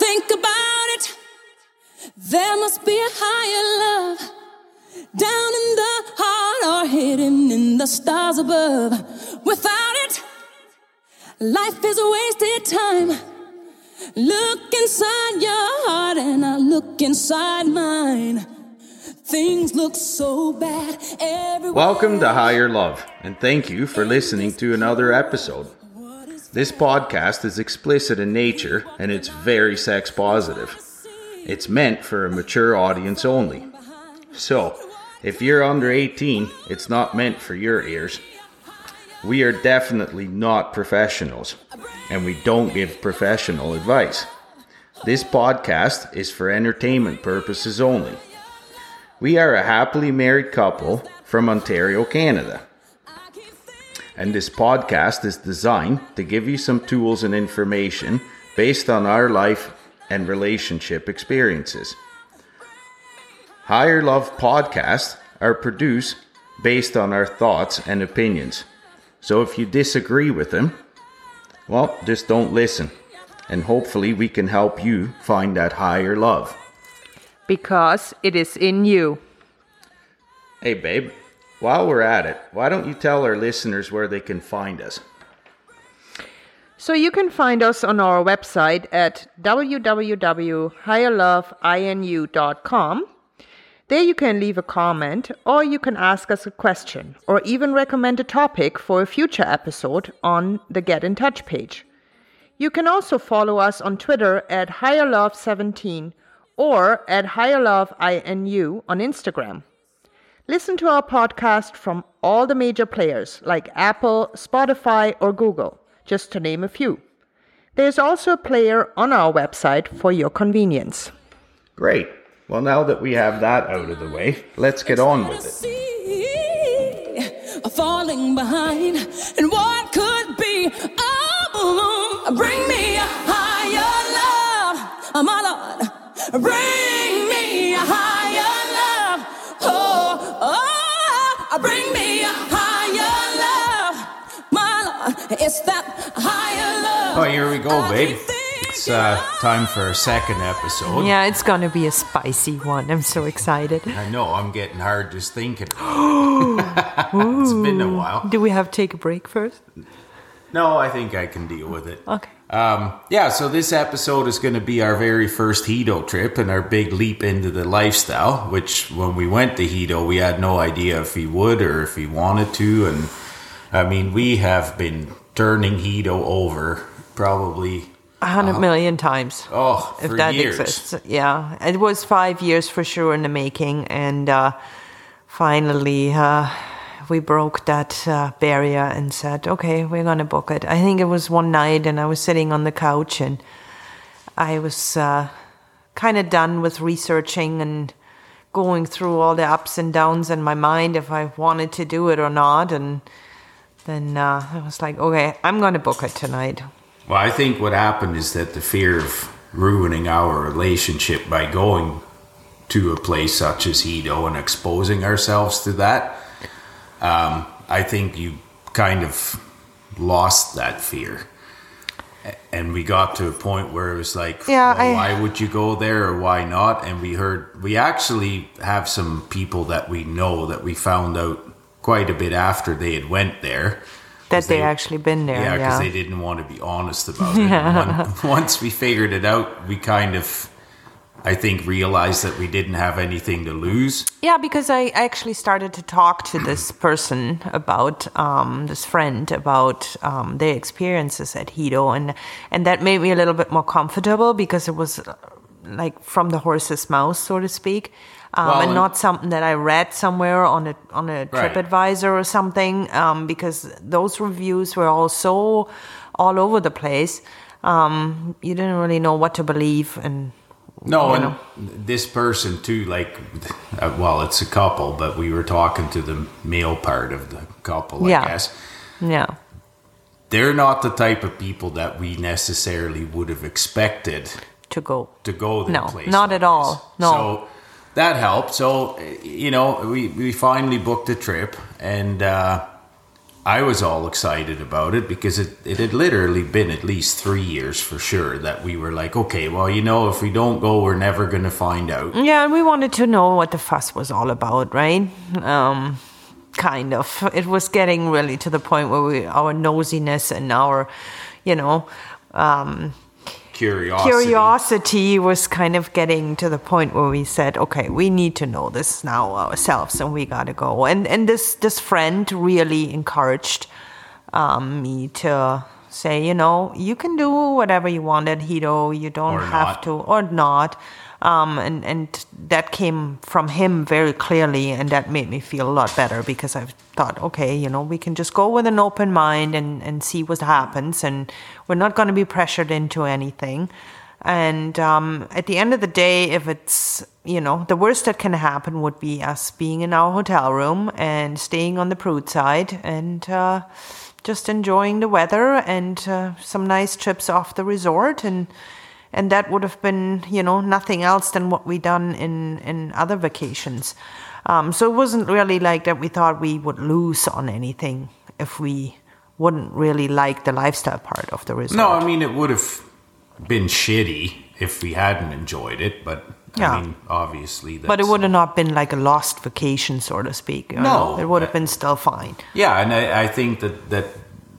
Think about it. There must be a higher love down in the heart or hidden in the stars above. Without it, life is a wasted time. Look inside your heart and I look inside mine. Things look so bad everywhere. Welcome to Higher Love, and thank you for listening to another episode. This podcast is explicit in nature and it's very sex positive. It's meant for a mature audience only. So, if you're under 18, it's not meant for your ears. We are definitely not professionals, and we don't give professional advice. This podcast is for entertainment purposes only. We are a happily married couple from Ontario, Canada. And this podcast is designed to give you some tools and information based on our life and relationship experiences. Higher Love podcasts are produced based on our thoughts and opinions. So if you disagree with them, well, just don't listen. And hopefully, we can help you find that higher love. Because it is in you. Hey, babe, while we're at it, why don't you tell our listeners where they can find us? So you can find us on our website at www.higherloveinu.com. There you can leave a comment or you can ask us a question or even recommend a topic for a future episode on the Get in Touch page. You can also follow us on Twitter at higherlove17 or at higherloveinu on Instagram. Listen to our podcast from all the major players like Apple, Spotify, or Google, just to name a few. There's also a player on our website for your convenience. Great. Well, now that we have that out of the way, let's get on with it. Falling behind, and what could be? Oh, bring me a higher love, my Lord. Bring me a higher love. Oh, oh, bring me a higher love, my Lord. It's that higher love. Oh, here we go, I babe. It's uh, time for a second episode. Yeah, it's gonna be a spicy one. I'm so excited. I know, I'm getting hard just thinking. it's been a while. Do we have to take a break first? No, I think I can deal with it. Okay. Um, yeah, so this episode is going to be our very first Hedo trip and our big leap into the lifestyle, which when we went to Hedo, we had no idea if he would or if he wanted to. And I mean, we have been turning Hedo over probably, A hundred million times. oh, if for that years. exists. Yeah, it was five years for sure in the making, and uh, finally uh, we broke that uh, barrier and said, "Okay, we're gonna book it." I think it was one night, and I was sitting on the couch, and I was uh, kind of done with researching and going through all the ups and downs in my mind if I wanted to do it or not, and then uh, I was like, "Okay, I'm gonna book it tonight." Well, I think what happened is that the fear of ruining our relationship by going to a place such as Hedo and exposing ourselves to that, um, I think you kind of lost that fear. And we got to a point where it was like, Yeah, well, I- why would you go there or why not? And we heard, we actually have some people that we know that we found out quite a bit after they had went there. That they they- actually been there. Yeah, because yeah. they didn't want to be honest about it. Once, once we figured it out, we kind of, I think, realized that we didn't have anything to lose. Yeah, because I actually started to talk to this person about um, this friend about um, their experiences at Hedo, and and that made me a little bit more comfortable because it was like from the horse's mouth, so to speak, um, Well, and not something that I read somewhere on a on a Right. TripAdvisor or something. Um, because those reviews were all so all over the place. Um, you didn't really know what to believe, and No, you and know. this person too, like, uh, well, it's a couple, but we were talking to the male part of the couple, I Yeah. guess. yeah. They're not the type of people that we necessarily would have expected To go. to go to No, place not like at all. this. No. So that helped. So you know, we we finally booked a trip, and uh, I was all excited about it because it, it had literally been at least three years for sure that we were like, okay, well, you know, if we don't go, we're never going to find out. Yeah, and we wanted to know what the fuss was all about, right? Um, kind of. It was getting really to the point where we, our nosiness and our, you know, um, Curiosity. curiosity was kind of getting to the point where we said, okay, we need to know this now ourselves, and we got to go. And and this this friend really encouraged um, me to say, you know, you can do whatever you want at Hedo. You don't Or have not. to, or not. Um, and and that came from him very clearly, and that made me feel a lot better because I thought, okay, you know, we can just go with an open mind and and see what happens, and we're not going to be pressured into anything. And um, at the end of the day, if it's you know the worst that can happen would be us being in our hotel room and staying on the prude side and uh, just enjoying the weather and uh, some nice trips off the resort and and that would have been you know nothing else than what we done in in other vacations um, so it wasn't really like that we thought we would lose on anything if we wouldn't really like the lifestyle part of the resort No, I mean, it would have been shitty if we hadn't enjoyed it, but Yeah. I mean, obviously. That's, but it would have not been like a lost vacation so to speak No. know? it would have been still fine Yeah, and I, I think that that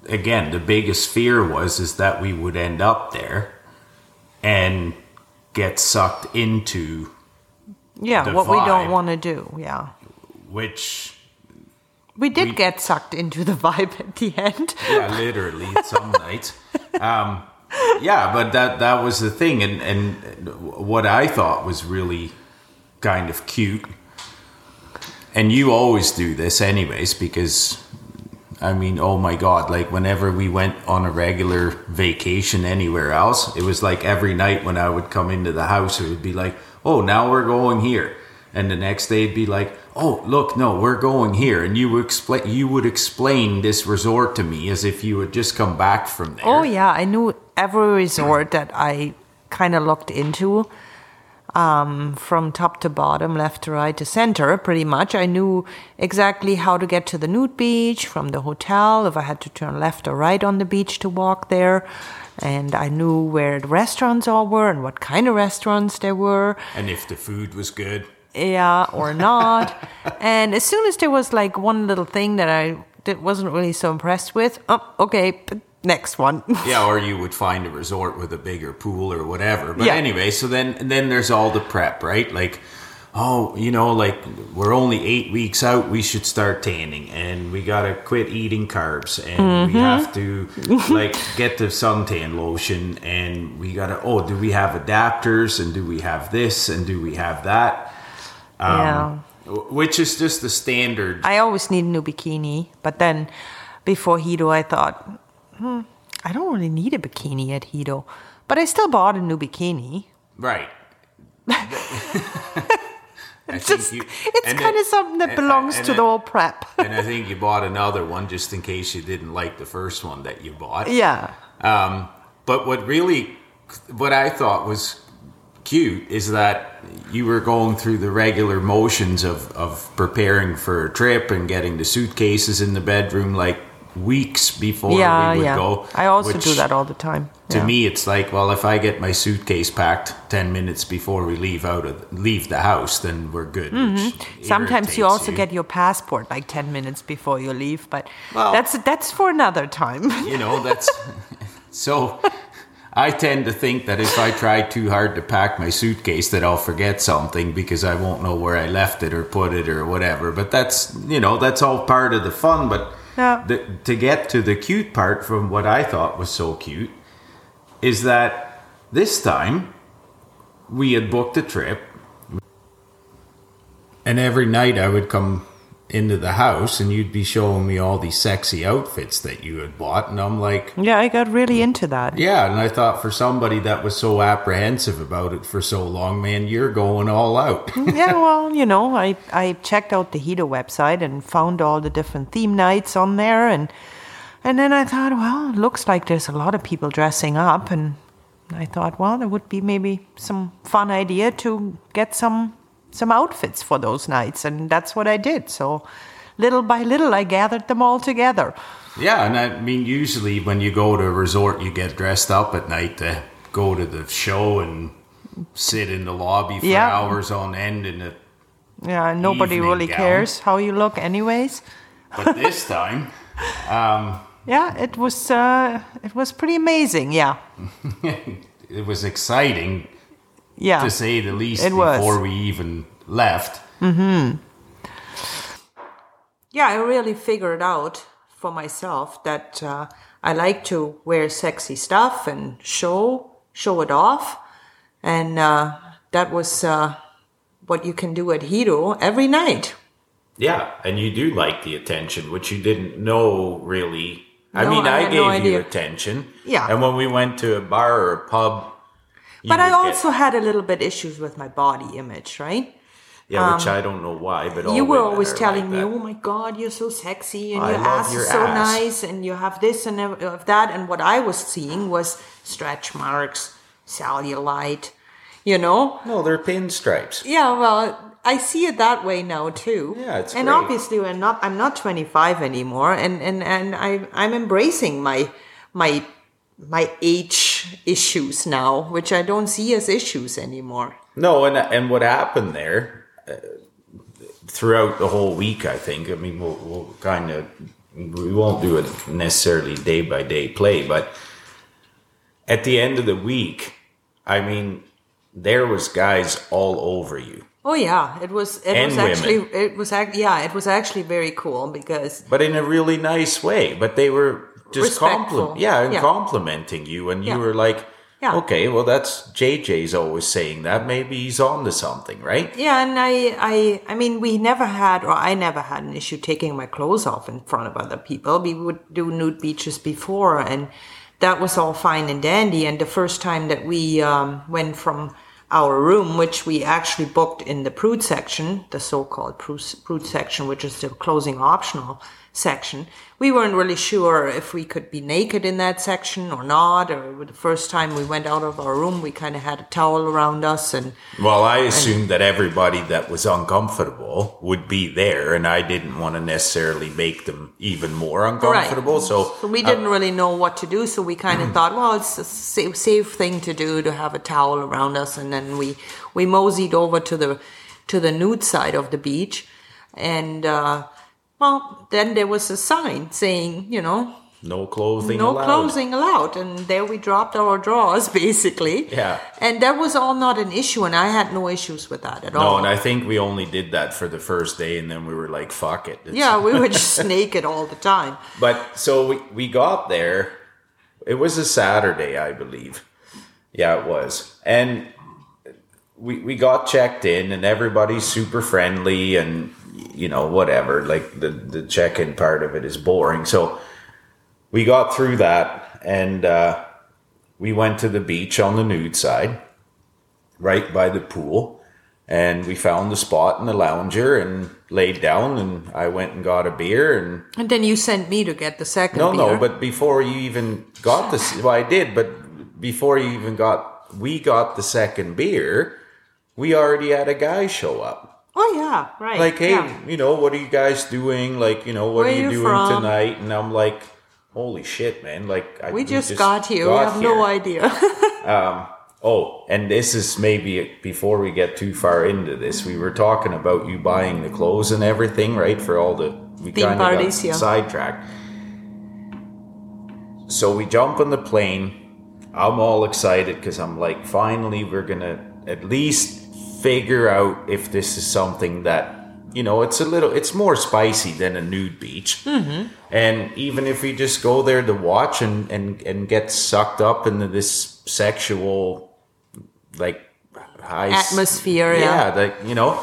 again, the biggest fear was is that we would end up there and get sucked into yeah what we don't want to do yeah which we did We- get sucked into the vibe at the end yeah, literally some nights. Um, yeah, but that that was the thing, and and what I thought was really kind of cute. And you always do this, anyways, because I mean, oh my god! Like whenever we went on a regular vacation anywhere else, it was like every night when I would come into the house, it would be like, oh, now we're going here, and the next day it'd be like, oh, look, no, we're going here, and you would explain you would explain this resort to me as if you had just come back from there. Oh yeah, I knew every resort that I kind of looked into, um, from top to bottom, left to right to center, pretty much. I knew exactly how to get to the nude beach from the hotel, if I had to turn left or right on the beach to walk there. And I knew where the restaurants all were and what kind of restaurants there were And if the food was good, yeah or not and as soon as there was like one little thing that i that wasn't really so impressed with oh okay p- next one yeah, or you would find a resort with a bigger pool or whatever. But Yeah. anyway, so then then there's all the prep, right? Like, oh, you know, like we're only eight weeks out, we should start tanning, and we gotta quit eating carbs, and we mm-hmm. have to like get the suntan lotion, and we gotta. Oh, do we have adapters, and do we have this, and do we have that? Um, yeah Which is just the standard. i always need a new bikini but then before Hedo i thought hmm, i don't really need a bikini at Hedo but i still bought a new bikini Right. It's just you- it's kind it- of something that and- belongs and to it- the whole prep and I think you bought another one just in case you didn't like the first one that you bought. yeah Um, but what really, what I thought was cute is that you were going through the regular motions of, of preparing for a trip and getting the suitcases in the bedroom like weeks before yeah we would yeah go. i also which do that all the time To me, it's like, well, if I get my suitcase packed ten minutes before we leave out of leave the house, then we're good. Mm-hmm. Sometimes you also get your passport like 10 minutes before you leave, but Well- that's that's for another time. you know that's so i tend to think that if i try too hard to pack my suitcase that i'll forget something because i won't know where i left it or put it or whatever but that's you know that's all part of the fun but Yeah. the, to get to the cute part from what i thought was so cute is that this time we had booked a trip and every night i would come into the house and you'd be showing me all these sexy outfits that you had bought and i'm like yeah, I got really into that. yeah, and I thought for somebody that was so apprehensive about it for so long, man, you're going all out. yeah, well, you know, I, I checked out the Hedo website and found all the different theme nights on there and and then I thought, well, it looks like there's a lot of people dressing up and I thought, well, there would be maybe some fun idea to get some some outfits for those nights and that's what I did. So little by little, I gathered them all together. Yeah, and I mean, usually when you go to a resort, you get dressed up at night to go to the show and sit in the lobby for Yeah. hours on end. In Yeah, nobody really gown. cares how you look, anyways. but this time, Yeah, it was uh, it was pretty amazing. Yeah, it was exciting yeah. to say the least It was. before we even left. Hmm. Yeah, I really figured out for myself that uh, I like to wear sexy stuff and show show it off, and uh, that was uh, what you can do at Hedo every night. Yeah, and you do like the attention, which you didn't know really. I No, mean, I I, gave no you attention. Yeah. And when we went to a bar or a pub, you But I would get- also had a little bit issues with my body image, right? yeah, which I don't know why, but all um, you were always telling like me. "Oh my God, you're so sexy, and I your ass your is so ass." nice, and you have this and of that." And what I was seeing was stretch marks, cellulite, you know. No, they're pinstripes. Yeah, well, I see it that way now too. Yeah, it's and great. obviously I'm not I'm not 25 anymore, and and and I I'm embracing my my my age issues now, which I don't see as issues anymore. No, and and what happened there uh, throughout the whole week, I think. I mean, we'll, we'll kind of we won't do it necessarily day by day play, but at the end of the week, I mean, there was guys all over you, Oh yeah, it was it And was women. actually it was yeah it was actually very cool because but in a really nice way. But they were just compliment, yeah, and Yeah. complimenting you, and you Yeah. were like. Yeah. Okay, well, that's JJ's always saying that. Maybe he's on to something, right? yeah, and I I I mean we never had or I never had an issue taking my clothes off in front of other people. We would do nude beaches before, and that was all fine and dandy. And the first time that we um, went from our room, which we actually booked in the prude section, the so-called prude, prude section, which is the closing optional section, we weren't really sure if we could be naked in that section or not. Or the first time we went out of our room, we kind of had a towel around us and Well, I assumed that everybody that was uncomfortable would be there, and I didn't want to necessarily make them even more uncomfortable. So, So we uh, didn't really know what to do. So we kind of thought, well, it's a safe, safe thing to do to have a towel around us, and then we we moseyed over to the to the nude side of the beach, and uh, well, then there was a sign saying, you know, no clothing no allowed. clothing allowed, and there we dropped our drawers basically. Yeah. and that was all not an issue, and I had no issues with that at No, all. No and I think we only did that for the first day, and then we were like, "Fuck it." It's- yeah, we were just naked all the time. But so we we got there. It was a Saturday, I believe. Yeah, it was, and we we got checked in, and everybody's super friendly, and you know whatever. Like the the check in part of it is boring, so we got through that, and uh, we went to the beach on the nude side, right by the pool. And we found the spot in the lounger and laid down, and I went and got a beer, and And then you sent me to get the second. no, no, but before you even got this, well, I did, but before you even got, we got the second beer, we already had a guy show up. Oh yeah, right. Like, hey, yeah. you know, what are you guys doing? Like, you know, what Where are you you doing from? tonight? And I'm like, holy shit, man! Like, I, we just, got here. we got have no here. idea. Um, oh, and this is maybe before we get too far into this, we were talking about you buying the clothes and everything, right? For all the we kind parties, got yeah. sidetracked. So we jump on the plane. I'm all excited because I'm like, finally, we're gonna at least figure out if this is something that you know it's a little it's more spicy than a nude beach mm-hmm. and even if we just go there to watch and and and get sucked up into this sexual like high Atmosphere, yeah. yeah like you know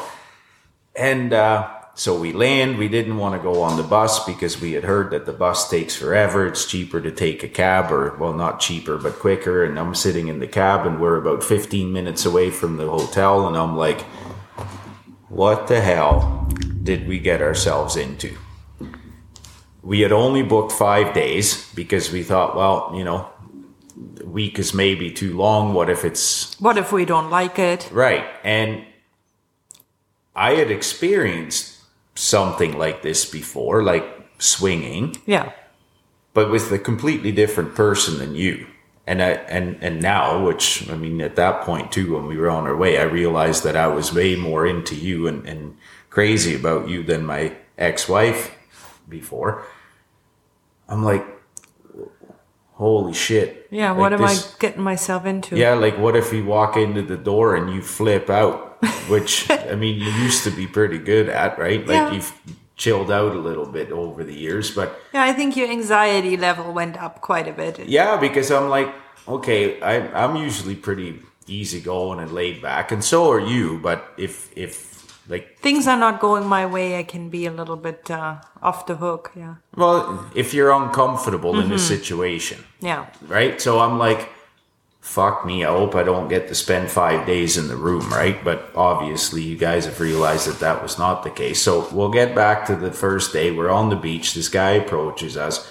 and uh so we land. We didn't want to go on the bus because we had heard that the bus takes forever. It's cheaper to take a cab or well not cheaper but quicker. And i'm sitting in the cab and we're about 15 minutes away from the hotel. And i'm like what the hell did we get ourselves into? We had only booked five days because we thought well you know a week is maybe too long. What if it's what if we don't like it? Right. And I had experienced something like this before, like swinging, Yeah. but with a completely different person than you. And I, and and now, which I mean, at that point too, when we were on our way, I realized that I was way more into you and, and crazy about you than my ex-wife before. I'm like, holy shit! Yeah. Like what am this- I getting myself into? Yeah, like what if you walk into the door and you flip out? Which I mean, you used to be pretty good at, right? Like Yeah. you've chilled out a little bit over the years, but Yeah, I think your anxiety level went up quite a bit. yeah, because I'm like, okay, I, I'm usually pretty easygoing and laid back, and so are you. But if if like, Things are not going my way. I can be a little bit uh, off the hook. Yeah. well, if you're uncomfortable in a situation, Yeah. right? So I'm like, fuck me. I hope I don't get to spend five days in the room, right? But obviously, you guys have realized that that was not the case. So we'll get back to the first day. We're on the beach. This guy approaches us.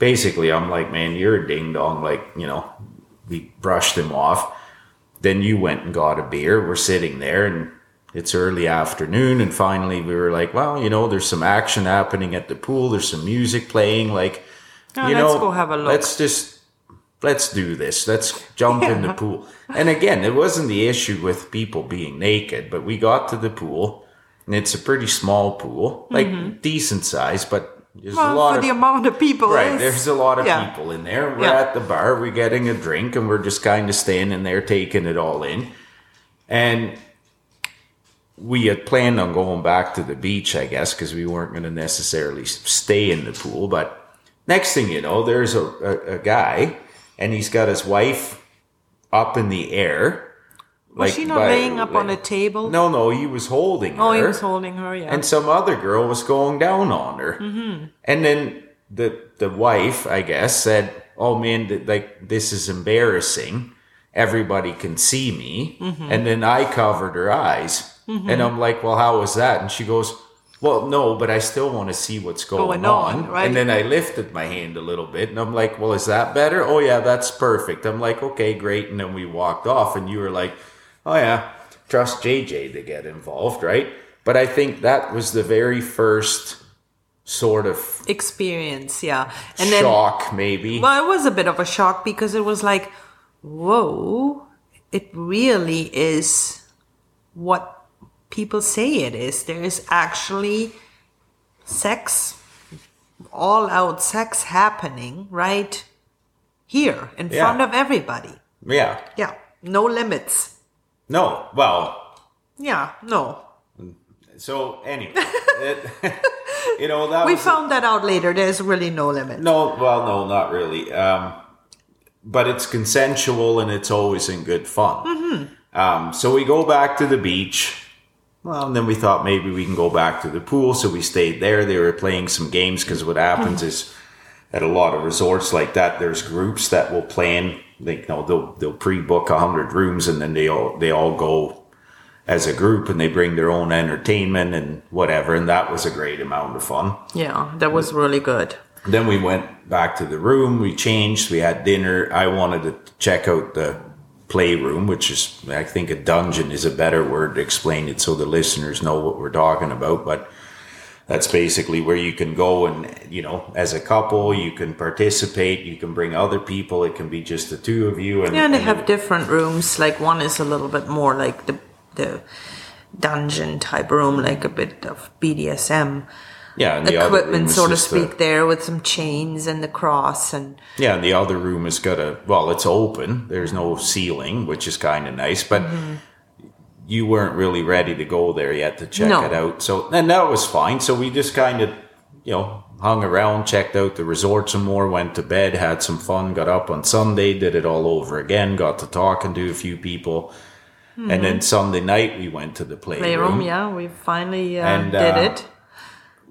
Basically, I'm like, man, you're a ding dong. Like, you know, we brushed him off. Then you went and got a beer. We're sitting there and it's early afternoon. And finally, we were like, well, you know, there's some action happening at the pool. There's some music playing. Like, Oh, you let's know, go have a look. Let's just let's do this. Let's jump in the pool. And again, it wasn't the issue with people being naked, but we got to the pool, and it's a pretty small pool, like decent size, but there's a Mm-hmm. Lot for of the amount of people. right. it's- There's a lot of yeah. people in there. We're Yeah. at the bar. We're getting a drink, and we're just kind of staying in there, taking it all in, and. We had planned on going back to the beach, I guess, because we weren't going to necessarily stay in the pool. But next thing you know, there's a, a, a guy, and he's got his wife up in the air. Was she not by- laying up on a table? No, no, he was holding Oh, her. Oh, he was holding her. Yeah. And some other girl was going down on her. Mm-hmm. And then the the wife, I guess, said, "Oh man, th- like this is embarrassing. Everybody can see me." Mm-hmm. And then I covered her eyes, and I'm like, "Well, how was that?" And she goes. Well, no, but I still want to see what's going, Going on, right? And then I lifted my hand a little bit and I'm like, well, is that better? Oh, yeah, that's perfect. I'm like, okay, great. And then we walked off and you were like, oh, yeah, trust JJ to get involved, right? But I think that was the very first sort of Experience. Yeah. And then. shock, maybe. Well, it was a bit of a shock because it was like, whoa, it really is what people say it is. There is actually sex, all out sex happening right here in Yeah. front of everybody. Yeah. Yeah, no limits. No, well, Yeah, no. so anyway, it, you know, that We found that out later. There's really no limit. No, well, no, not really. Um, but it's consensual and it's always in good fun. Mm-hmm. Um, so we go back to the beach. Well, and then we thought maybe we can go back to the pool. So we stayed there. They were playing some games because what happens is at a lot of resorts like that, there's groups that will plan. They, you know, they'll they'll pre-book a hundred rooms and then they all they all go as a group and they bring their own entertainment and whatever. And that was a great amount of fun. Yeah, that was really good. Then we went back to the room. We changed. We had dinner. I wanted to check out the playroom, which is, I think, a dungeon is a better word to explain it so the listeners know what we're talking about. But that's basically where you can go and, you know, as a couple, you can participate. You can bring other people. It can be just the two of you. And, Yeah, and they and have different rooms. Like one is a little bit more like the the dungeon type room, like a bit of BDSM yeah, and the equipment, so to speak, there with some chains and the cross and Yeah, and the other room has got a well, it's open. There's no ceiling, which is kind of nice, but you weren't really ready to go there yet to check No. it out. So and that was fine. So we just kind of, you know, hung around, checked out the resort some more, went to bed, had some fun, got up on Sunday, did it all over again, got to talking to a few people. And then Sunday night we went to the playroom. playroom. Yeah, we finally uh, And, did uh, it.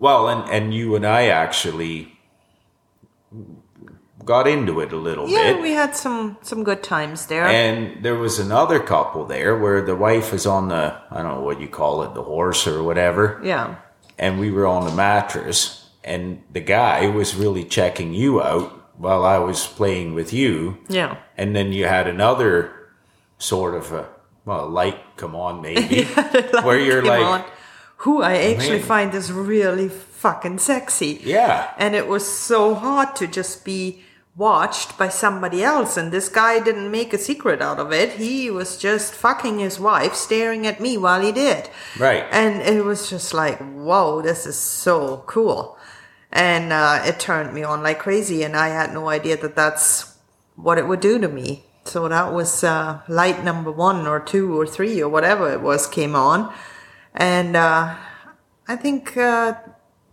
Well, and and you and I actually got into it a little bit. Yeah, bit. we had some some good times there. And there was another couple there where the wife is on the, I don't know what you call it, the horse or whatever. yeah, And we were on the mattress. And the guy was really checking you out while I was playing with you. yeah. And then you had another sort of a, well, light come on maybe, where you're like, on. Who I actually Man. find is really fucking sexy. Yeah. And it was so hard to just be watched by somebody else. And this guy didn't make a secret out of it. He was just fucking his wife, staring at me while he did. Right. And it was just like, whoa, this is so cool. And uh, it turned me on like crazy. And I had no idea that that's what it would do to me. So that was uh, light number one or two or three or whatever it was came on. And uh, I think uh,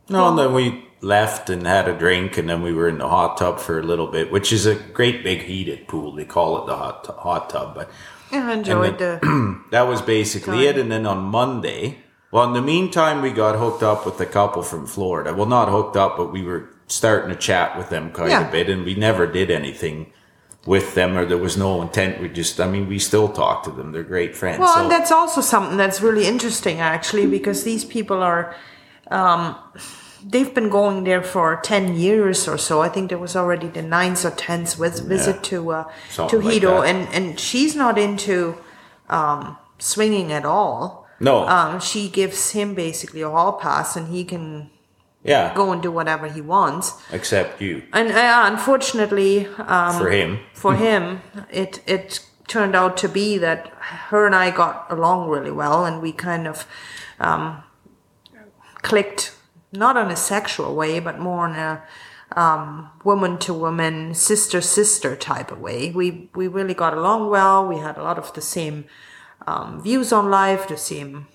No, and then we left and had a drink, and then we were in the hot tub for a little bit, which is a great big heated pool. They call it the hot tu- hot tub, but I enjoyed the. that was basically it. And then on Monday, well, in the meantime, we got hooked up with a couple from Florida. Well, not hooked up, but we were starting to chat with them quite Yeah. a bit, and we never did anything with them, or there was no intent. We just, I mean, we still talk to them. They're great friends. Well, so- and that's also something that's really interesting, actually, because these people are. Um, they've been going there for 10 years or so. I think there was already the ninth or tenth with visit to uh, to Something like Hedo, that. and and she's not into um, swinging at all. no, Um, she gives him basically a hall pass, and he can yeah, go and do whatever he wants. except you And uh, unfortunately, um, for him. for him, it it turned out to be that her and I got along really well, and we kind of um, clicked, not in a sexual way, but more in a um, woman to woman, sister sister type of way. We we really got along well. We had a lot of the same um, views on life, the same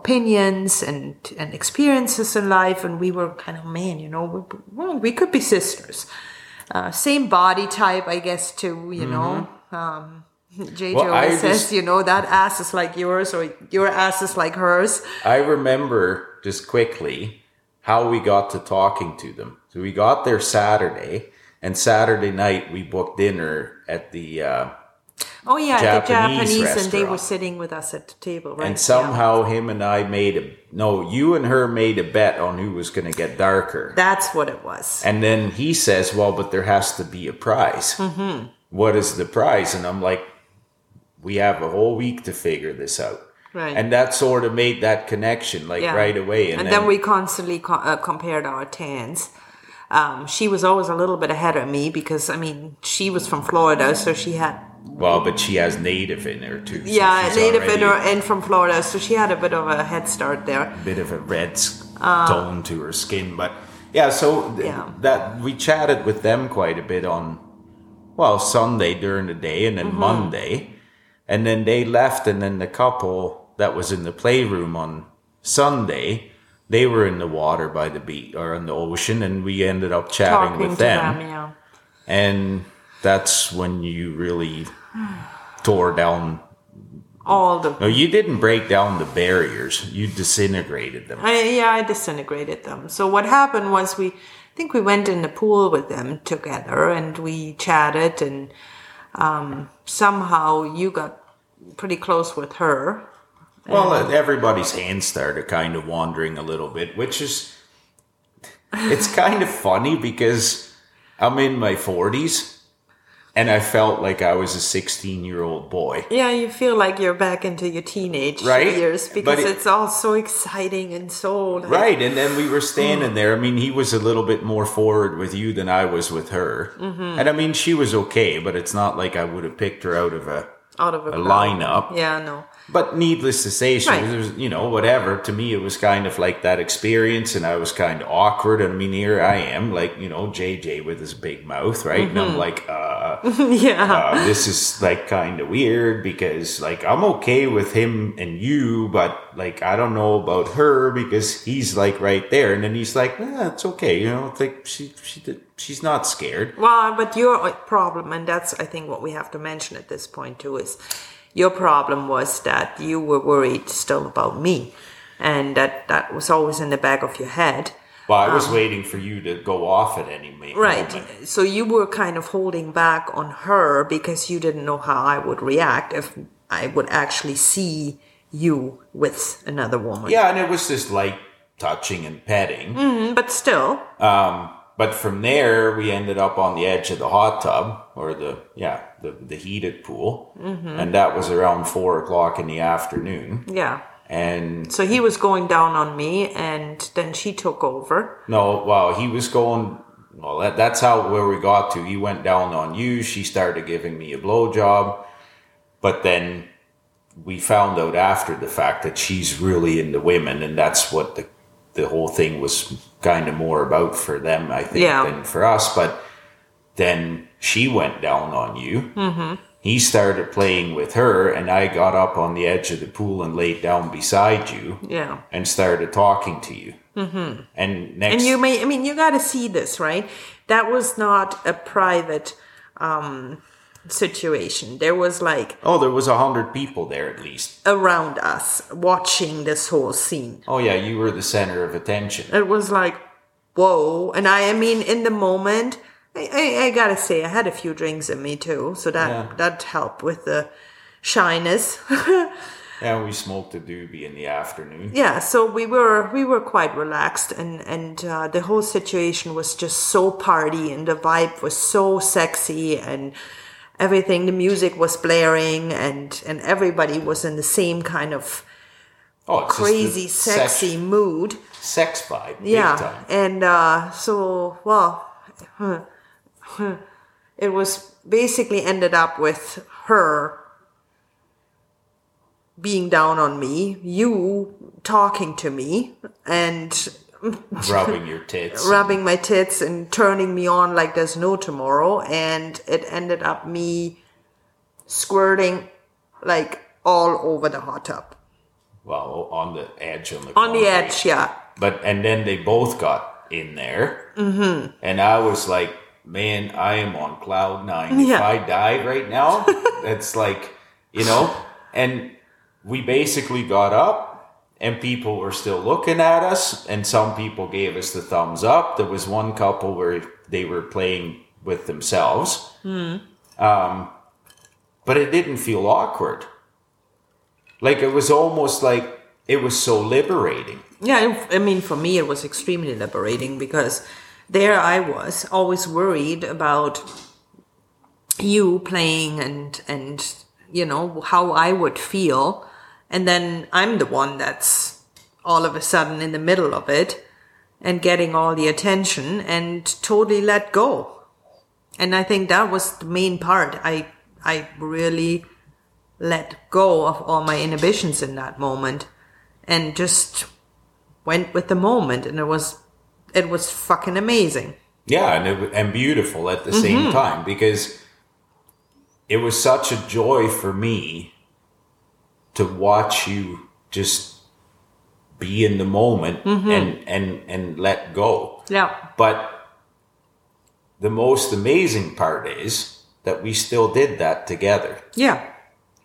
opinions and and experiences in life, and we were kind of man, you know, we, well, we could be sisters. Uh, same body type, I guess, too. You know, um, JJ Well, always says, just- you know, that ass is like yours, or your ass is like hers. I remember just quickly how we got to talking to them. So we got there Saturday, and Saturday night we booked dinner at the, uh, Oh yeah, Japanese the Japanese, and they were sitting with us at the table, right? and somehow him and I made a no, you and her made a bet on who was going to get darker. That's what it was. And then he says, "Well, but there has to be a prize. Mm-hmm. What is the prize?" And I'm like, "We have a whole week to figure this out." Right. And that sort of made that connection, like Yeah. right away. And, then, we constantly co- uh, compared our tans. Um, she was always a little bit ahead of me because I mean she was from Florida, so she had Well, but she has native in her too. yeah she's native in her and from Florida, so she had a bit of a head start there. a bit of a red s- tone to her skin, but yeah. So th- Yeah. that we chatted with them quite a bit on well Sunday during the day and then Mm-hmm. Monday, and then they left, and then the couple that was in the playroom on Sunday. They were in the water by the beach or in the ocean, and we ended up chatting Talking with them. them, yeah. And that's when you really tore down. All the No, you didn't break down the barriers. You disintegrated them. I, yeah, I disintegrated them. So what happened was we, I think we went in the pool with them together and we chatted and um, somehow you got pretty close with her. Well, everybody's hands started kind of wandering a little bit, which is it's kind of funny because I'm in my 40s and I felt like I was a 16 year old boy. Yeah, you feel like you're back into your teenage Right? years because it- it's all so exciting and so like, Right, and then we were standing there. I mean, he was a little bit more forward with you than I was with her, Mm-hmm. and I mean, she was okay, but it's not like I would have picked her out of a. out of a, A lineup. Yeah, no. But needless to say, she Right. was, you know, whatever. To me, it was kind of like that experience, and I was kind of awkward. And I mean, here I am, like you know, JJ with his big mouth, right? And Mm-hmm. I'm like, uh, yeah. uh, this is like kind of weird because like I'm okay with him and you, but like I don't know about her because he's like right there, and then he's like, eh, it's okay, you know, it's like she she did, she's not scared. Well, but your problem, and that's I think what we have to mention at this point too, is your problem was that you were worried still about me, and that that was always in the back of your head. Well, I was waiting for you to go off at any Ah. Right. So you were kind of holding back on her because you didn't know how I would react if I would actually see you with another woman. Yeah, and it was just like touching and petting. Mm, But still, Um, but from there, we ended up on the edge of the hot tub or the yeah the the heated pool, Mm-hmm. and that was around four o'clock in the afternoon. yeah. and So he was going down on me, and then she took over. no, well, he was going. Well, that, that's how where we got to. He went down on you. She started giving me a blowjob, but then we found out after the fact that she's really into women, and that's what the the whole thing was kind of more about for them, I think, Yeah. than for us. But then she went down on you. Mm-hmm. He started playing with her, and I got up on the edge of the pool and laid down beside you Yeah. and started talking to you. Mm-hmm. And next, And you may, I mean, you got to see this, right? That was not a private um, situation. There was like oh, there was a hundred people there at least. around us watching this whole scene. Oh yeah, you were the center of attention. It was like, whoa. And I, I mean, in the moment, I, I, I gotta say, I had a few drinks in me too, so that Yeah. that helped with the shyness. And we smoked a doobie in the afternoon. yeah, so we were we were quite relaxed, and and uh, the whole situation was just so party, and the vibe was so sexy, and everything. The music was blaring, and and everybody was in the same kind of Oh, it's just the crazy, sex- sexy mood. sex vibe. Yeah time. and uh so well it was basically ended up with her being down on me you talking to me and rubbing your tits. rubbing my tits and turning me on like there's no tomorrow and it ended up me squirting like all over the hot tub well, on the edge, on the on the edge yeah But and then they both got in there, mm-hmm. and I was like, "Man, I am on cloud nine. If I die right now, that's like, you know." And we basically got up, and people were still looking at us, and some people gave us the thumbs up. There was one couple where they were playing with themselves, um, but it didn't feel awkward. Like it was almost like it was so liberating. Yeah, I mean, for me, it was extremely liberating because there I was, always worried about you playing and and you know how I would feel, and then I'm the one that's all of a sudden in the middle of it and getting all the attention and totally let go. And I think that was the main part. I I really let go of all my inhibitions in that moment and just went with the moment and it was it was fucking amazing Yeah, and it, and beautiful at the same mm-hmm. time because it was such a joy for me to watch you just be in the moment and and and let go. yeah. But the most amazing part is that we still did that together, yeah.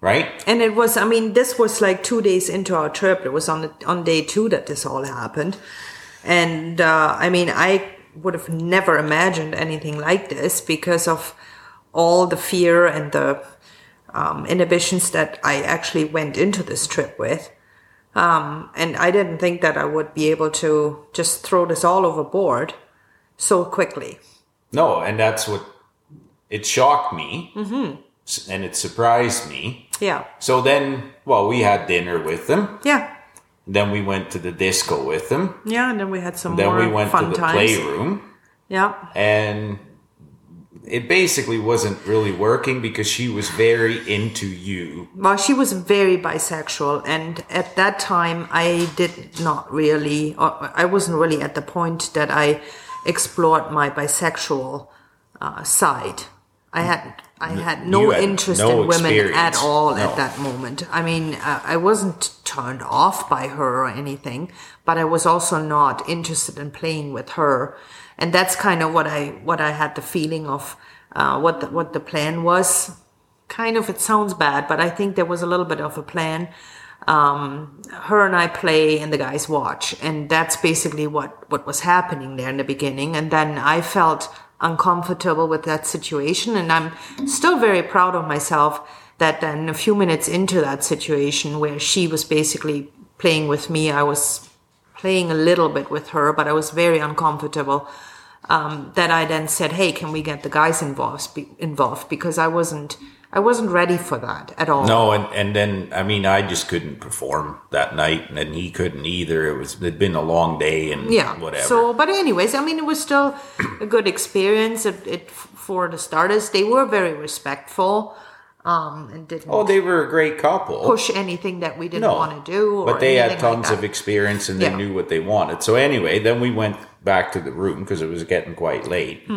Right? and it was i mean this was like two days into our trip. It was on the, on day two that this all happened. And uh, i mean i would have never imagined anything like this because of all the fear and the um, inhibitions that i actually went into this trip with um, and i didn't think that i would be able to just throw this all overboard so quickly No, and that's what it shocked me, s- and it surprised me. yeah So then, well, we had dinner with them. yeah Then we went to the disco with them. Yeah, and then we had some Then we went to the times. playroom, Yeah, and it basically wasn't really working because she was very into you. well, she was very bisexual, and at that time, I did not really, I wasn't really at the point that I explored my bisexual uh, side. I had I had no had interest no in women at all No. at that moment. I mean, uh, I wasn't turned off by her or anything, but I was also not interested in playing with her, and that's kind of what I what I had the feeling of uh, what the, what the plan was. Kind of, it sounds bad, but I think there was a little bit of a plan. Um, her and I play, and the guys watch, and that's basically what what was happening there in the beginning. And then I felt uncomfortable with that situation, and I'm still very proud of myself that then a few minutes into that situation where she was basically playing with me, I was playing a little bit with her, but I was very uncomfortable. Um, that I then said, "Hey, can we get the guys involved?" Be, involved because I wasn't I wasn't ready for that at all. No, and, and then I mean I just couldn't perform that night, and he couldn't either. It was it'd been a long day and yeah whatever. so but anyways i mean it was still a good experience it, it for the starters they were very respectful um and didn't oh, they were a great couple. push anything that we didn't No. want to do or but they had anything like tons of experience and they Yeah. knew what they wanted. So anyway, then we went back to the room because it was getting quite late.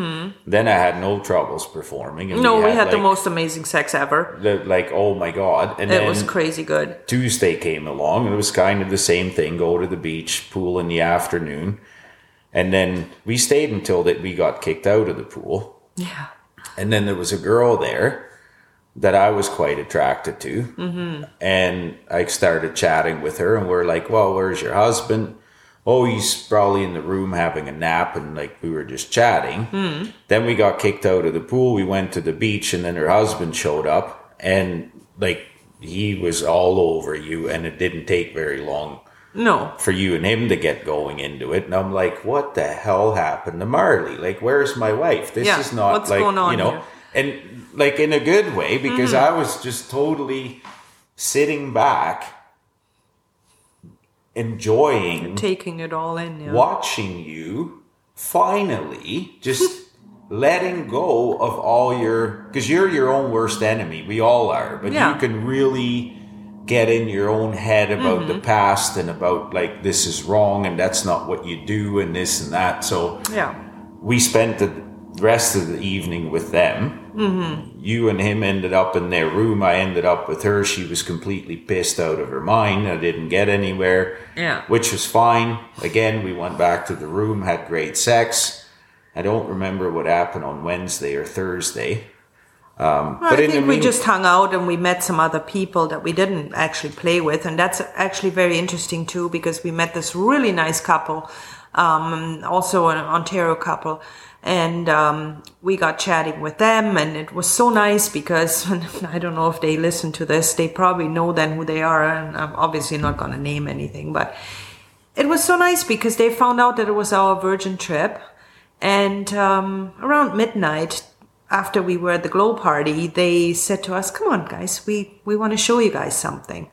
Then I had no troubles performing. And no we had the like, most amazing sex ever the, like oh my god! And it then was crazy good Tuesday came along and it was kind of the same thing. Go to the beach, pool in the afternoon, and then we stayed until that we got kicked out of the pool. yeah And then there was a girl there that I was quite attracted to. Mm-hmm. And I started chatting with her, and we're like, Well, where's your husband? Oh, he's probably in the room having a nap, and like we were just chatting. Hmm. Then we got kicked out of the pool. We went to the beach, and then her husband showed up, and like he was all over you, and it didn't take very long no for you and him to get going into it. And I'm like, what the hell happened to Marley? Like, where's my wife? This Yeah, is not what's like, going on you know, here? and like in a good way because Mm-hmm. I was just totally sitting back, enjoying taking it all in yeah watching you finally just letting go of all your because you're your own worst enemy we all are but Yeah. you can really get in your own head about Mm-hmm. the past and about like this is wrong and that's not what you do and this and that so yeah we spent the rest of the evening with them. Mm-hmm. You and him ended up in their room. I ended up with her. She was completely pissed out of her mind. I didn't get anywhere. Yeah. Which was fine. Again, we went back to the room, had great sex. I don't remember what happened on Wednesday or Thursday. Um, I think we just hung out and we met some other people that we didn't actually play with, and that's actually very interesting too because we met this really nice couple, um, also an Ontario couple, and um, we got chatting with them, and it was so nice because I don't know if they listen to this, they probably know then who they are, and I'm obviously not going to name anything, but it was so nice because they found out that it was our virgin trip. And um, around midnight after we were at the glow party they said to us come on guys we, we want to show you guys something.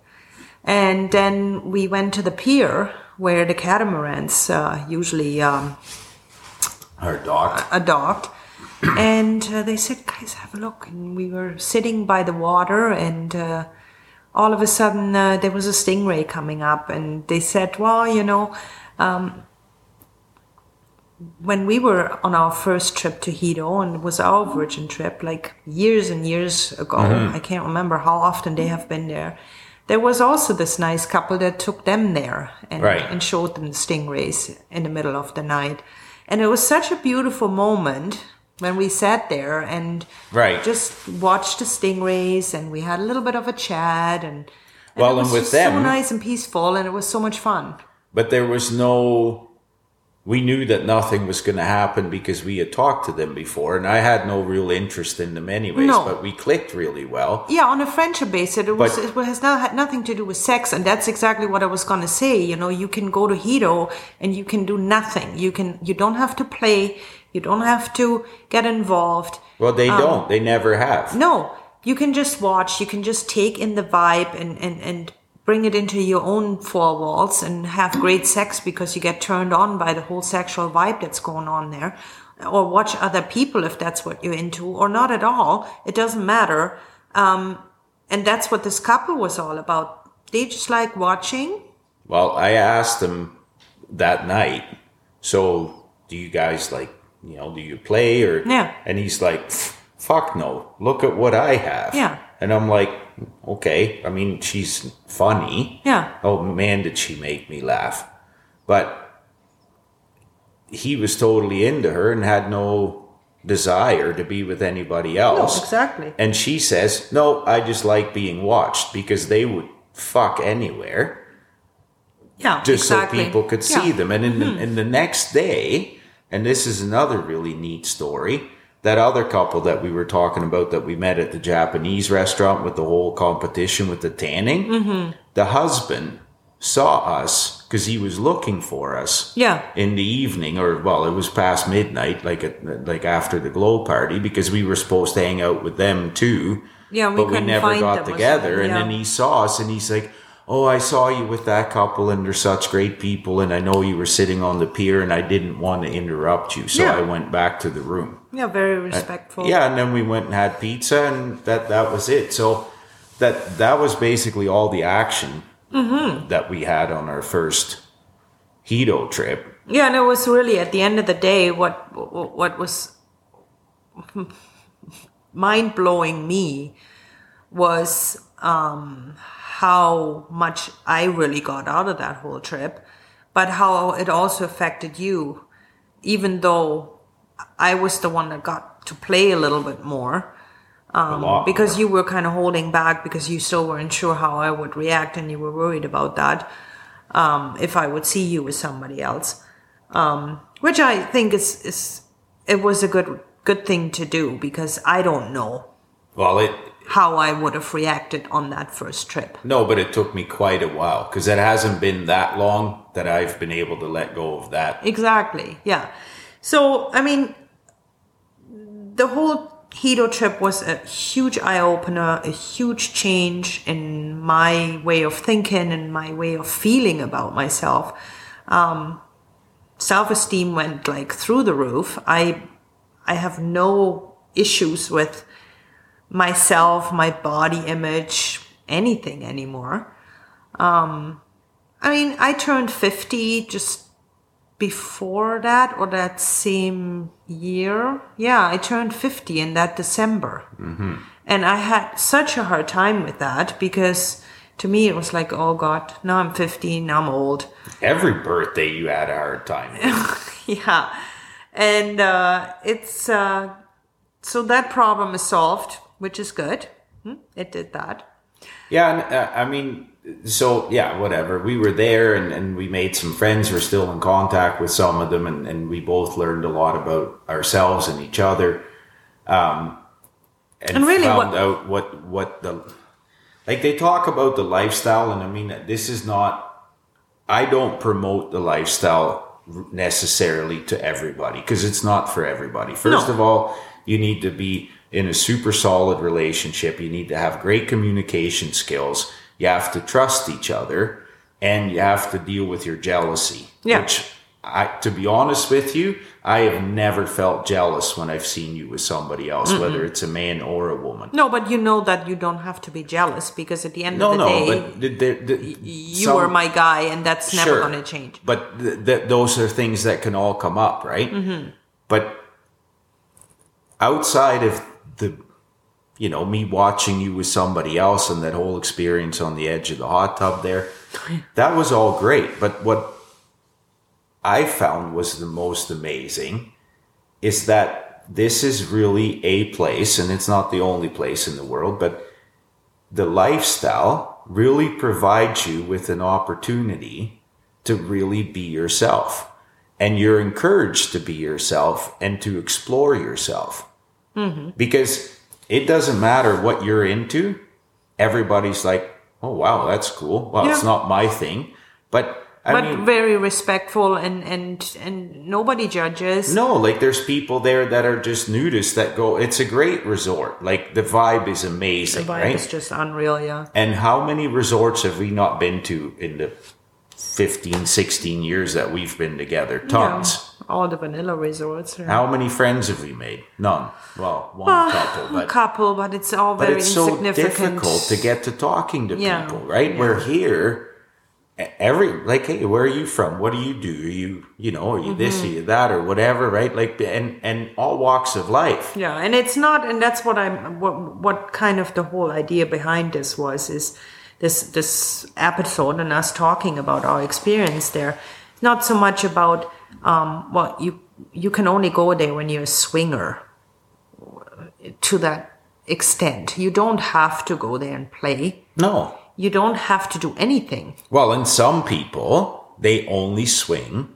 And then we went to the pier where the catamarans uh, usually um, Our doc. are docked and uh, they said guys have a look and we were sitting by the water and uh, all of a sudden uh, there was a stingray coming up and they said well you know um, when we were on our first trip to Hedo and it was our virgin trip like years and years ago I can't remember how often they have been there there was also this nice couple that took them there and, Right. and showed them the stingrays in the middle of the night and it was such a beautiful moment when we sat there and Right. just watched the stingrays and we had a little bit of a chat and, and Well, it was and with them- so nice and peaceful and it was so much fun But there was no. We knew that nothing was going to happen because we had talked to them before, and I had no real interest in them anyways. No. But we clicked really well. Yeah, on a friendship basis, it was But- it has not had nothing to do with sex, and that's exactly what I was gonna say. You know, you can go to Hedo and you can do nothing. You can you don't have to play. You don't have to get involved. Well, they um, don't. They never have. No, you can just watch. You can just take in the vibe and and and bring it into your own four walls and have great sex because you get turned on by the whole sexual vibe that's going on there. Or watch other people if that's what you're into, or not at all. It doesn't matter. Um, and that's what this couple was all about. They just like watching. Well, I asked them that night. So, do you guys like, you know, do you play or? Yeah. And he's like, "Fuck no! Look at what I have." Yeah. And I'm like, okay. I mean, she's funny. Yeah. Oh man, did she make me laugh? But he was totally into her and had no desire to be with anybody else. No, exactly. And she says, No, I just like being watched because they would fuck anywhere Yeah, just exactly. so people could see Yeah. Hmm. them. And in the, in the next day, and this is another really neat story, that other couple that we were talking about that we met at the Japanese restaurant with the whole competition with the tanning, Mm-hmm. the husband saw us because he was looking for us. Yeah. In the evening, or well, it was past midnight, like at, like after the glow party, because we were supposed to hang out with them too. Yeah, we but we never find got them together. something, And then he saw us, and he's like, "Oh, I saw you with that couple, and they're such great people, and I know you were sitting on the pier, and I didn't want to interrupt you, so Yeah. I went back to the room." Yeah, very respectful. Yeah, and then we went and had pizza, and that that was it. So that that was basically all the action Mm-hmm. that we had on our first Hedo trip. Yeah, and it was really at the end of the day what what was mind blowing me was um, how much I really got out of that whole trip, but how it also affected you, even though I was the one that got to play a little bit more lot because more. you were kind of holding back because you still weren't sure how I would react and you were worried about that um, if I would see you with somebody else, um, which I think is is it was a good good thing to do because I don't know well, it how I would have reacted on that first trip. no, but it took me quite a while because it hasn't been that long that I've been able to let go of that. Exactly. Yeah. So, I mean, the whole Hedo trip was a huge eye opener, a huge change in my way of thinking and my way of feeling about myself. Um, Self esteem went like through the roof. I, I have no issues with myself, my body image, anything anymore. Um, I mean, I turned 50 just before that or that same year. Yeah, I turned 50 in that December. Mm-hmm. And I had such a hard time with that because to me it was like, oh God, now I'm 50, now I'm old. Every birthday you had a hard time. yeah. And uh, it's uh, so that problem is solved, which is good. Hmm? It did that. Yeah, and, uh, I mean, so yeah, whatever. We were there and, and we made some friends. We're still in contact with some of them, and, and we both learned a lot about ourselves and each other. Um, and, And really found what- out what what the like they talk about the lifestyle, and I mean, this is not. I don't promote the lifestyle necessarily to everybody because it's not for everybody. First No. of all, you need to be in a super solid relationship. You need to have great communication skills. You have to trust each other and you have to deal with your jealousy. Yeah. Which I to be honest with you, I have never felt jealous when I've seen you with somebody else, whether it's a man or a woman. No, but you know that you don't have to be jealous because at the end No, of the no, day, but the, the, the, you some- were my guy, and that's never Sure. going to change. But th- th- those are things that can all come up, right? Mm-hmm. But outside of the, you know, me watching you with somebody else and that whole experience on the edge of the hot tub there, that was all great. But what I found was the most amazing is that this is really a place, and it's not the only place in the world, but the lifestyle really provides you with an opportunity to really be yourself. And you're encouraged to be yourself and to explore yourself. Mm-hmm. Because it doesn't matter what you're into, everybody's like, oh, wow, that's cool. Well, it's not my thing. But I but mean, very respectful, and and and nobody judges. no, like there's people there that are just nudists that go, it's a great resort. Like the vibe is amazing. the vibe right? is just unreal. Yeah. And how many resorts have we not been to in the 15, 16 years that we've been together? Tons. Yeah, all the vanilla resorts. yeah. How many friends have we made? None. Well, one couple, a but couple, but it's all but very it's so difficult to get to talking to Yeah, people, right? yeah. We're here. Every like, hey, where are you from? What do you do? Are you, you know, are you this, Mm-hmm. are you that, or whatever, right? Like, and and all walks of life. Yeah, and it's not, and that's what I'm. What what kind of the whole idea behind this was is this this episode and us talking about our experience there. Not so much about um, well, you you can only go there when you're a swinger. To that extent, you don't have to go there and play. No, You don't have to do anything. Well, and some people they only swing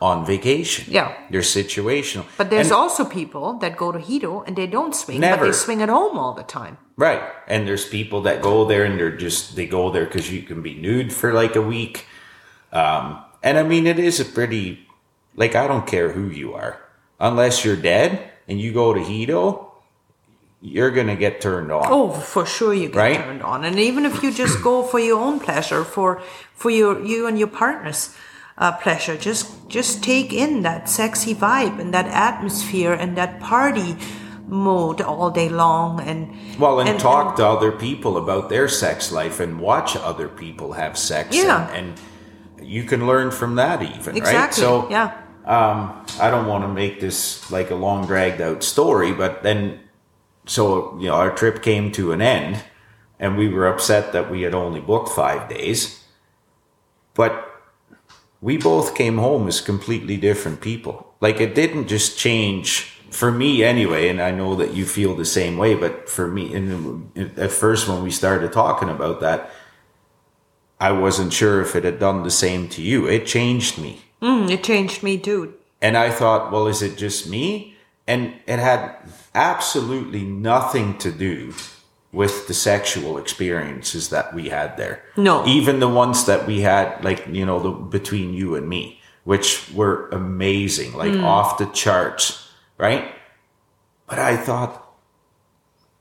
on vacation. Yeah. they're situational. But there's And- also people that go to Hedo and they don't swing, but they swing at home all the time. right, and there's people that go there and they're just they go there because you can be nude for like a week. Um, and I mean, it is a pretty, like, I don't care who you are. Unless you're dead and you go to Hedo, you're going to get turned on. Oh, for sure you get Right? turned on. And even if you just go for your own pleasure, for for your you and your partner's uh, pleasure, just just take in that sexy vibe and that atmosphere and that party mode all day long and Well, and, talk to other people about their sex life and watch other people have sex. Yeah. And, and you can learn from that even, right? exactly So, yeah um, I don't want to make this like a long dragged out story, but then, so, you know, our trip came to an end and we were upset that we had only booked five days. But we both came home as completely different people. Like it didn't just change for me anyway, and I know that you feel the same way. But for me, and at first when we started talking about that, I wasn't sure if it had done the same to you. It changed me, Mm, it changed me too and I thought, well, is it just me? And it had absolutely nothing to do with the sexual experiences that we had there. No. Even the ones that we had, like, you know, the, between you and me, which were amazing, like off the charts, right? But I thought,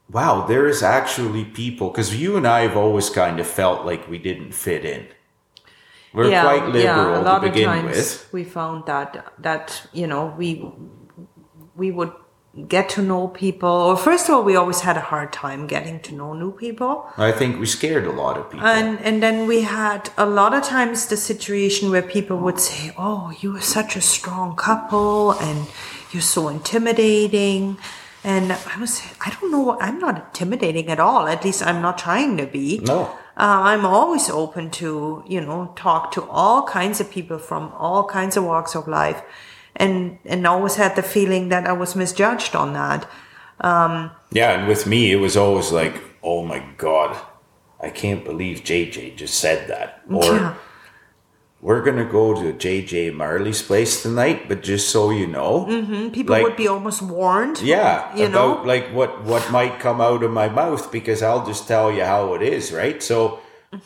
wow, there is actually people, because you and I have always kind of felt like we didn't fit in. We're quite liberal a lot to of times with. we found that that you know we we would get to know people or first of all we always had a hard time getting to know new people I think we scared a lot of people. and and then we had a lot of times the situation where people would say oh you are such a strong couple and you're so intimidating and i was i don't know i'm not intimidating at all at least i'm not trying to be no. Uh, I'm always open to, you know, talk to all kinds of people from all kinds of walks of life, and and always had the feeling that I was misjudged on that. Um, Yeah, and with me, it was always like, oh my God, I can't believe JJ just said that. Or Yeah. We're going to go to JJ Marley's place tonight, but just so you know. And people Like- would be almost warned. Yeah, You know? like what what might come out of my mouth because I'll just tell you how it is, right? So,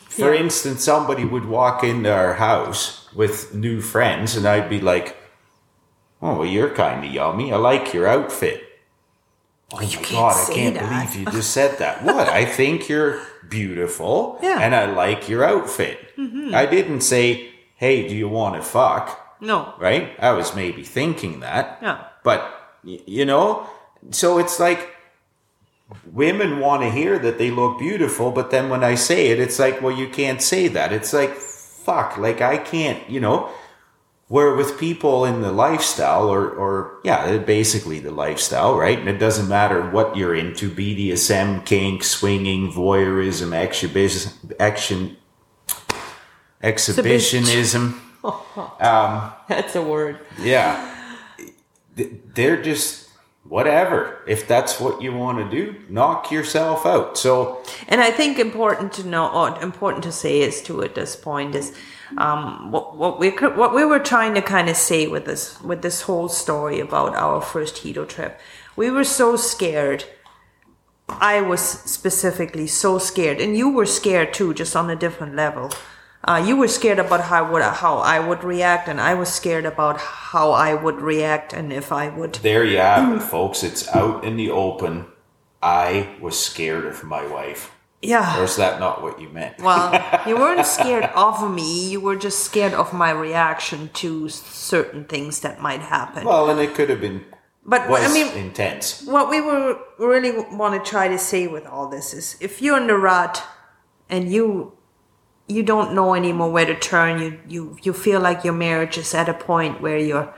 for Yeah. instance, somebody would walk into our house with new friends, and I'd be like, "Oh, well, you're kind of yummy. I like your outfit." Oh my can't god, I can't that. believe you just said that. what? I think you're beautiful, Yeah. Mm-hmm. and I like your outfit. I didn't say, "Hey, do you want to fuck?" No. right? I was maybe thinking that. Yeah. But, you know, so it's like women want to hear that they look beautiful, but then when I say it, it's like, well, you can't say that. It's like, fuck, like I can't, you know. Where with people in the lifestyle, or, or yeah, uh, basically the lifestyle, right? And it doesn't matter what you're into BDSM, kink, swinging, voyeurism, exhibition, action, exhibitionism. That's a word. Yeah. They're just whatever. If that's what you want to do, knock yourself out. So, And I think important to know, or important to say is to at this point is um, what what we could- what we were trying to kind of say with this with this whole story about our first Hedo trip. We were so scared. I was specifically so scared, and you were scared too, just on a different level. Uh, you were scared about how would how I would react, and I was scared about how I would react, and if I would there you have it, folks. It's out in the open. I was scared of my wife. yeah. Or is that not what you meant? Well, you weren't scared of me. You were just scared of my reaction to certain things that might happen. Well, and it could have been but I mean, intense. what we were really want to try to say with all this is, if you're in the rut and you you don't know anymore where to turn, you you you feel like your marriage is at a point where you're,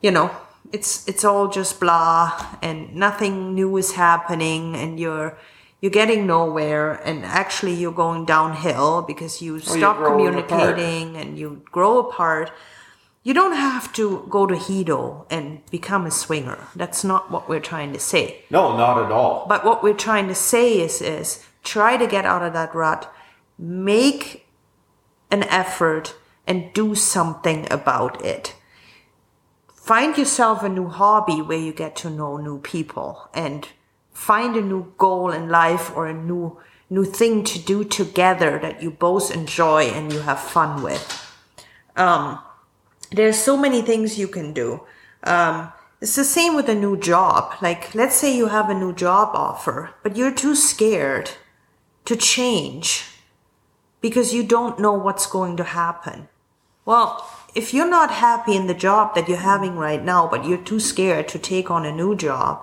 you know, it's it's all just blah and nothing new is happening, and you're you're getting nowhere, and actually you're going downhill because you stop growing apart. communicating and you grow apart. You don't have to go to Hedo and become a swinger. That's not what we're trying to say. No, not at all. But what we're trying to say is, is try to get out of that rut, make an effort, and do something about it. Find yourself a new hobby where you get to know new people and find a new goal in life or a new new thing to do together that you both enjoy and you have fun with Um, there's so many things you can do. Um, it's the same with a new job. Like, let's say you have a new job offer, but you're too scared to change because you don't know what's going to happen. Well, if you're not happy in the job that you're having right now, but you're too scared to take on a new job,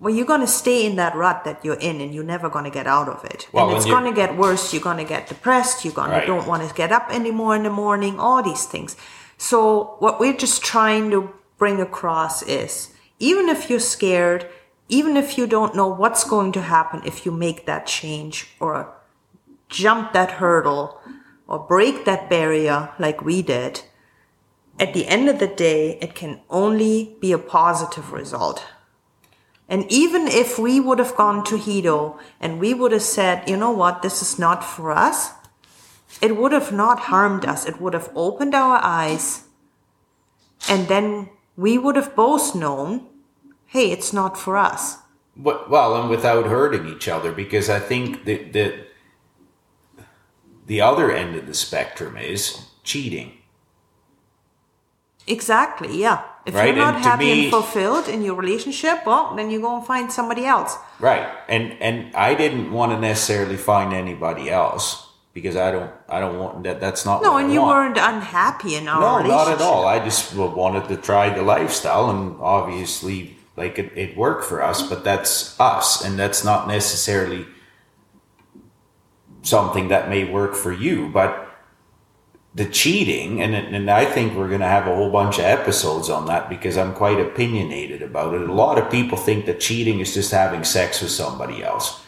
well, you're going to stay in that rut that you're in and you're never going to get out of it. Well, and it's going to get worse. You're going to get depressed. You're going Right. to don't want to get up anymore in the morning, all these things. So what we're just trying to bring across is even if you're scared, even if you don't know what's going to happen if you make that change or jump that hurdle or break that barrier like we did, at the end of the day, it can only be a positive result. And even if we would have gone to Hedo and we would have said, you know what, this is not for us, it would have not harmed us. It would have opened our eyes. And then we would have both known, hey, it's not for us. Well, and without hurting each other, because I think that the, the other end of the spectrum is cheating. Exactly, yeah. If Right, you're not and happy me- and fulfilled in your relationship, well, then you go and find somebody else. Right. And and I didn't want to necessarily find anybody else because I don't I don't want that that's not No, what I and you want. weren't unhappy in our No, relationship. not at all. I just wanted to try the lifestyle, and obviously, like it, it worked for us. But that's us, and that's not necessarily something that may work for you. But the cheating, and and I think we're going to have a whole bunch of episodes on that because I'm quite opinionated about it. A lot of people think that cheating is just having sex with somebody else.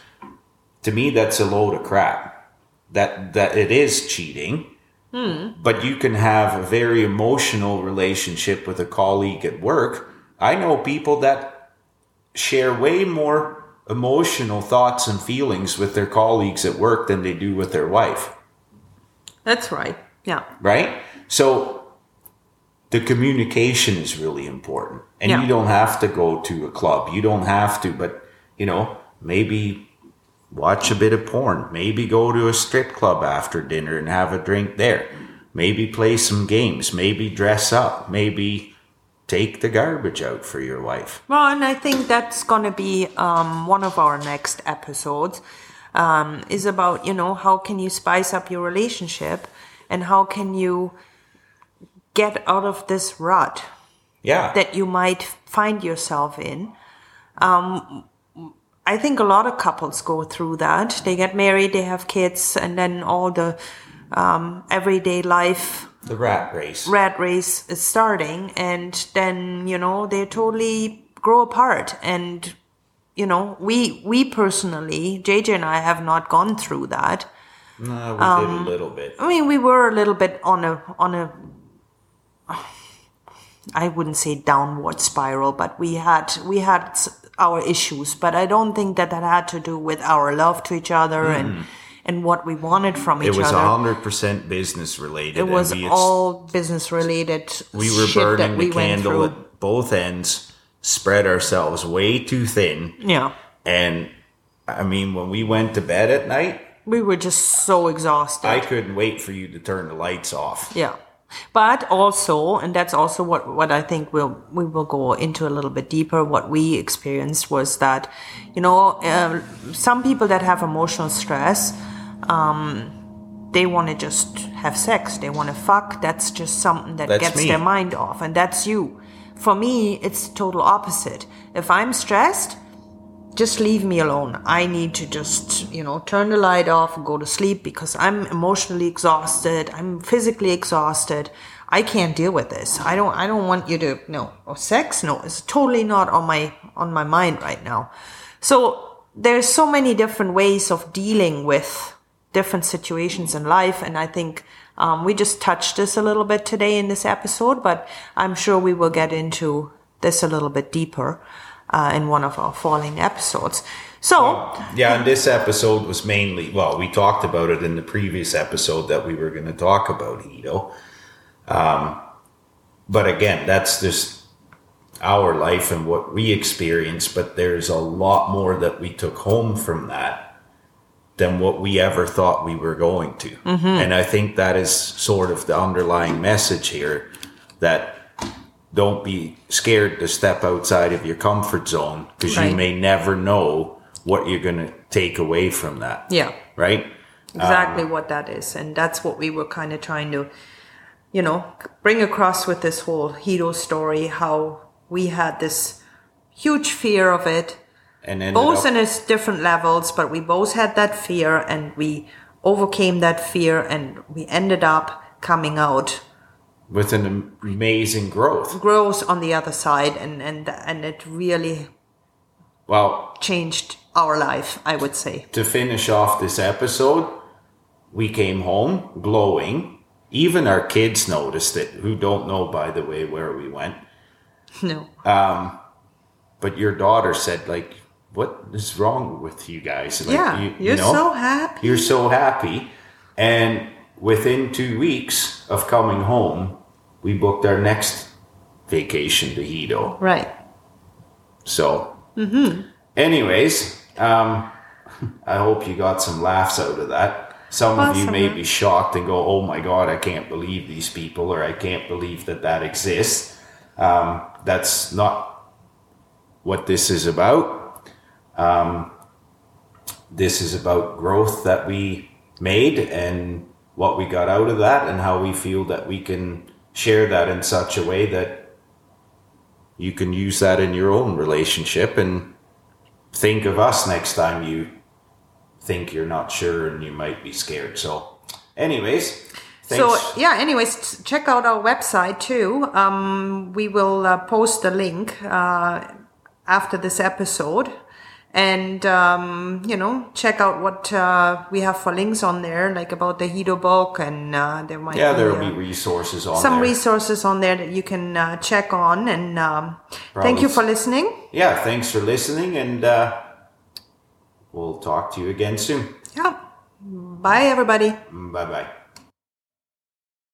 To me, that's a load of crap. That that it is cheating hmm. but you can have a very emotional relationship with a colleague at work. I know people that share way more emotional thoughts and feelings with their colleagues at work than they do with their wife, That's right. Yeah. right? So the communication is really important. And Yeah. you don't have to go to a club. You don't have to, but you know, maybe watch a bit of porn. Maybe go to a strip club after dinner and have a drink there. Maybe play some games. Maybe dress up. Maybe take the garbage out for your wife. Well, and I think that's going to be um, one of our next episodes. Um, is about you know how can you spice up your relationship, and how can you get out of this rut Yeah. that you might find yourself in. Um, I think a lot of couples go through that. They get married, they have kids, and then all the um, everyday life. The rat race. rat race is starting and then you know they totally grow apart. And you know we we personally jj and i have not gone through that. No, we did a little bit. i mean we were a little bit on a on a i wouldn't say downward spiral but we had we had our issues. But i don't think that that had to do with our love to each other and and what we wanted from each other. It was hundred percent business related. it was we all business related we were shit that burning we the candle at both ends, spread ourselves way too thin, Yeah. and I mean, when we went to bed at night, We were just so exhausted. I couldn't wait for you to turn the lights off. yeah. But also, and that's also what, what I think we'll, we will go into a little bit deeper. What we experienced was that, you know, uh, some people that have emotional stress, um, they want to just have sex. They want to fuck. That's just something that That's gets me. their mind off. And that's you. For me, it's the total opposite. If I'm stressed, just leave me alone. I need to just, you know, turn the light off and go to sleep because I'm emotionally exhausted. I'm physically exhausted. I can't deal with this. I don't I don't want you to no. Or sex? No, it's totally not on my on my mind right now. So there's so many different ways of dealing with different situations in life and I think um, we just touched this a little bit today in this episode, but I'm sure we will get into this a little bit deeper uh, in one of our following episodes. So, Yeah, and this episode was mainly well, we talked about it in the previous episode that we were going to talk about Hedo. Um, but again, that's just our life and what we experienced. But there's a lot more that we took home from that than what we ever thought we were going to. Mm-hmm. And I think that is sort of the underlying message here that don't be scared to step outside of your comfort zone because Right. you may never know what you're going to take away from that. Yeah. Right? exactly um, what that is and that's what we were kind of trying to you know bring across with this whole Hedo story how we had this huge fear of it And both in its different levels but we both had that fear and we overcame that fear and we ended up coming out with an amazing growth. growth on the other side and and and it really Well, changed our life i would say to finish off this episode, we came home glowing. Even our kids noticed it, who don't know, by the way, where we went. no Um But your daughter said, like, what is wrong with you guys? Like, yeah you- you you're know, so happy You're so happy. And within two weeks of coming home, we booked our next vacation to Hedo. right So, anyways, um, I hope you got some laughs out of that. Some of you may be shocked and go, "Oh my god, I can't believe these people," or "I can't believe that that exists." Um, that's not what this is about. Um, this is about growth that we made and what we got out of that, and how we feel that we can share that in such a way that you can use that in your own relationship and think of us next time you think you're not sure and you might be scared. So, anyways, thanks. So yeah. Anyways, check out our website too. Um, we will uh, post the link uh, after this episode, and um, you know, check out what uh, we have for links on there, like about the Hedo book, and uh, there might yeah, be, there uh, will be resources on some there. resources on there that you can uh, check on. And um, thank you for listening. yeah, thanks for listening, and uh, we'll talk to you again soon. Yeah. Bye, everybody. Bye bye.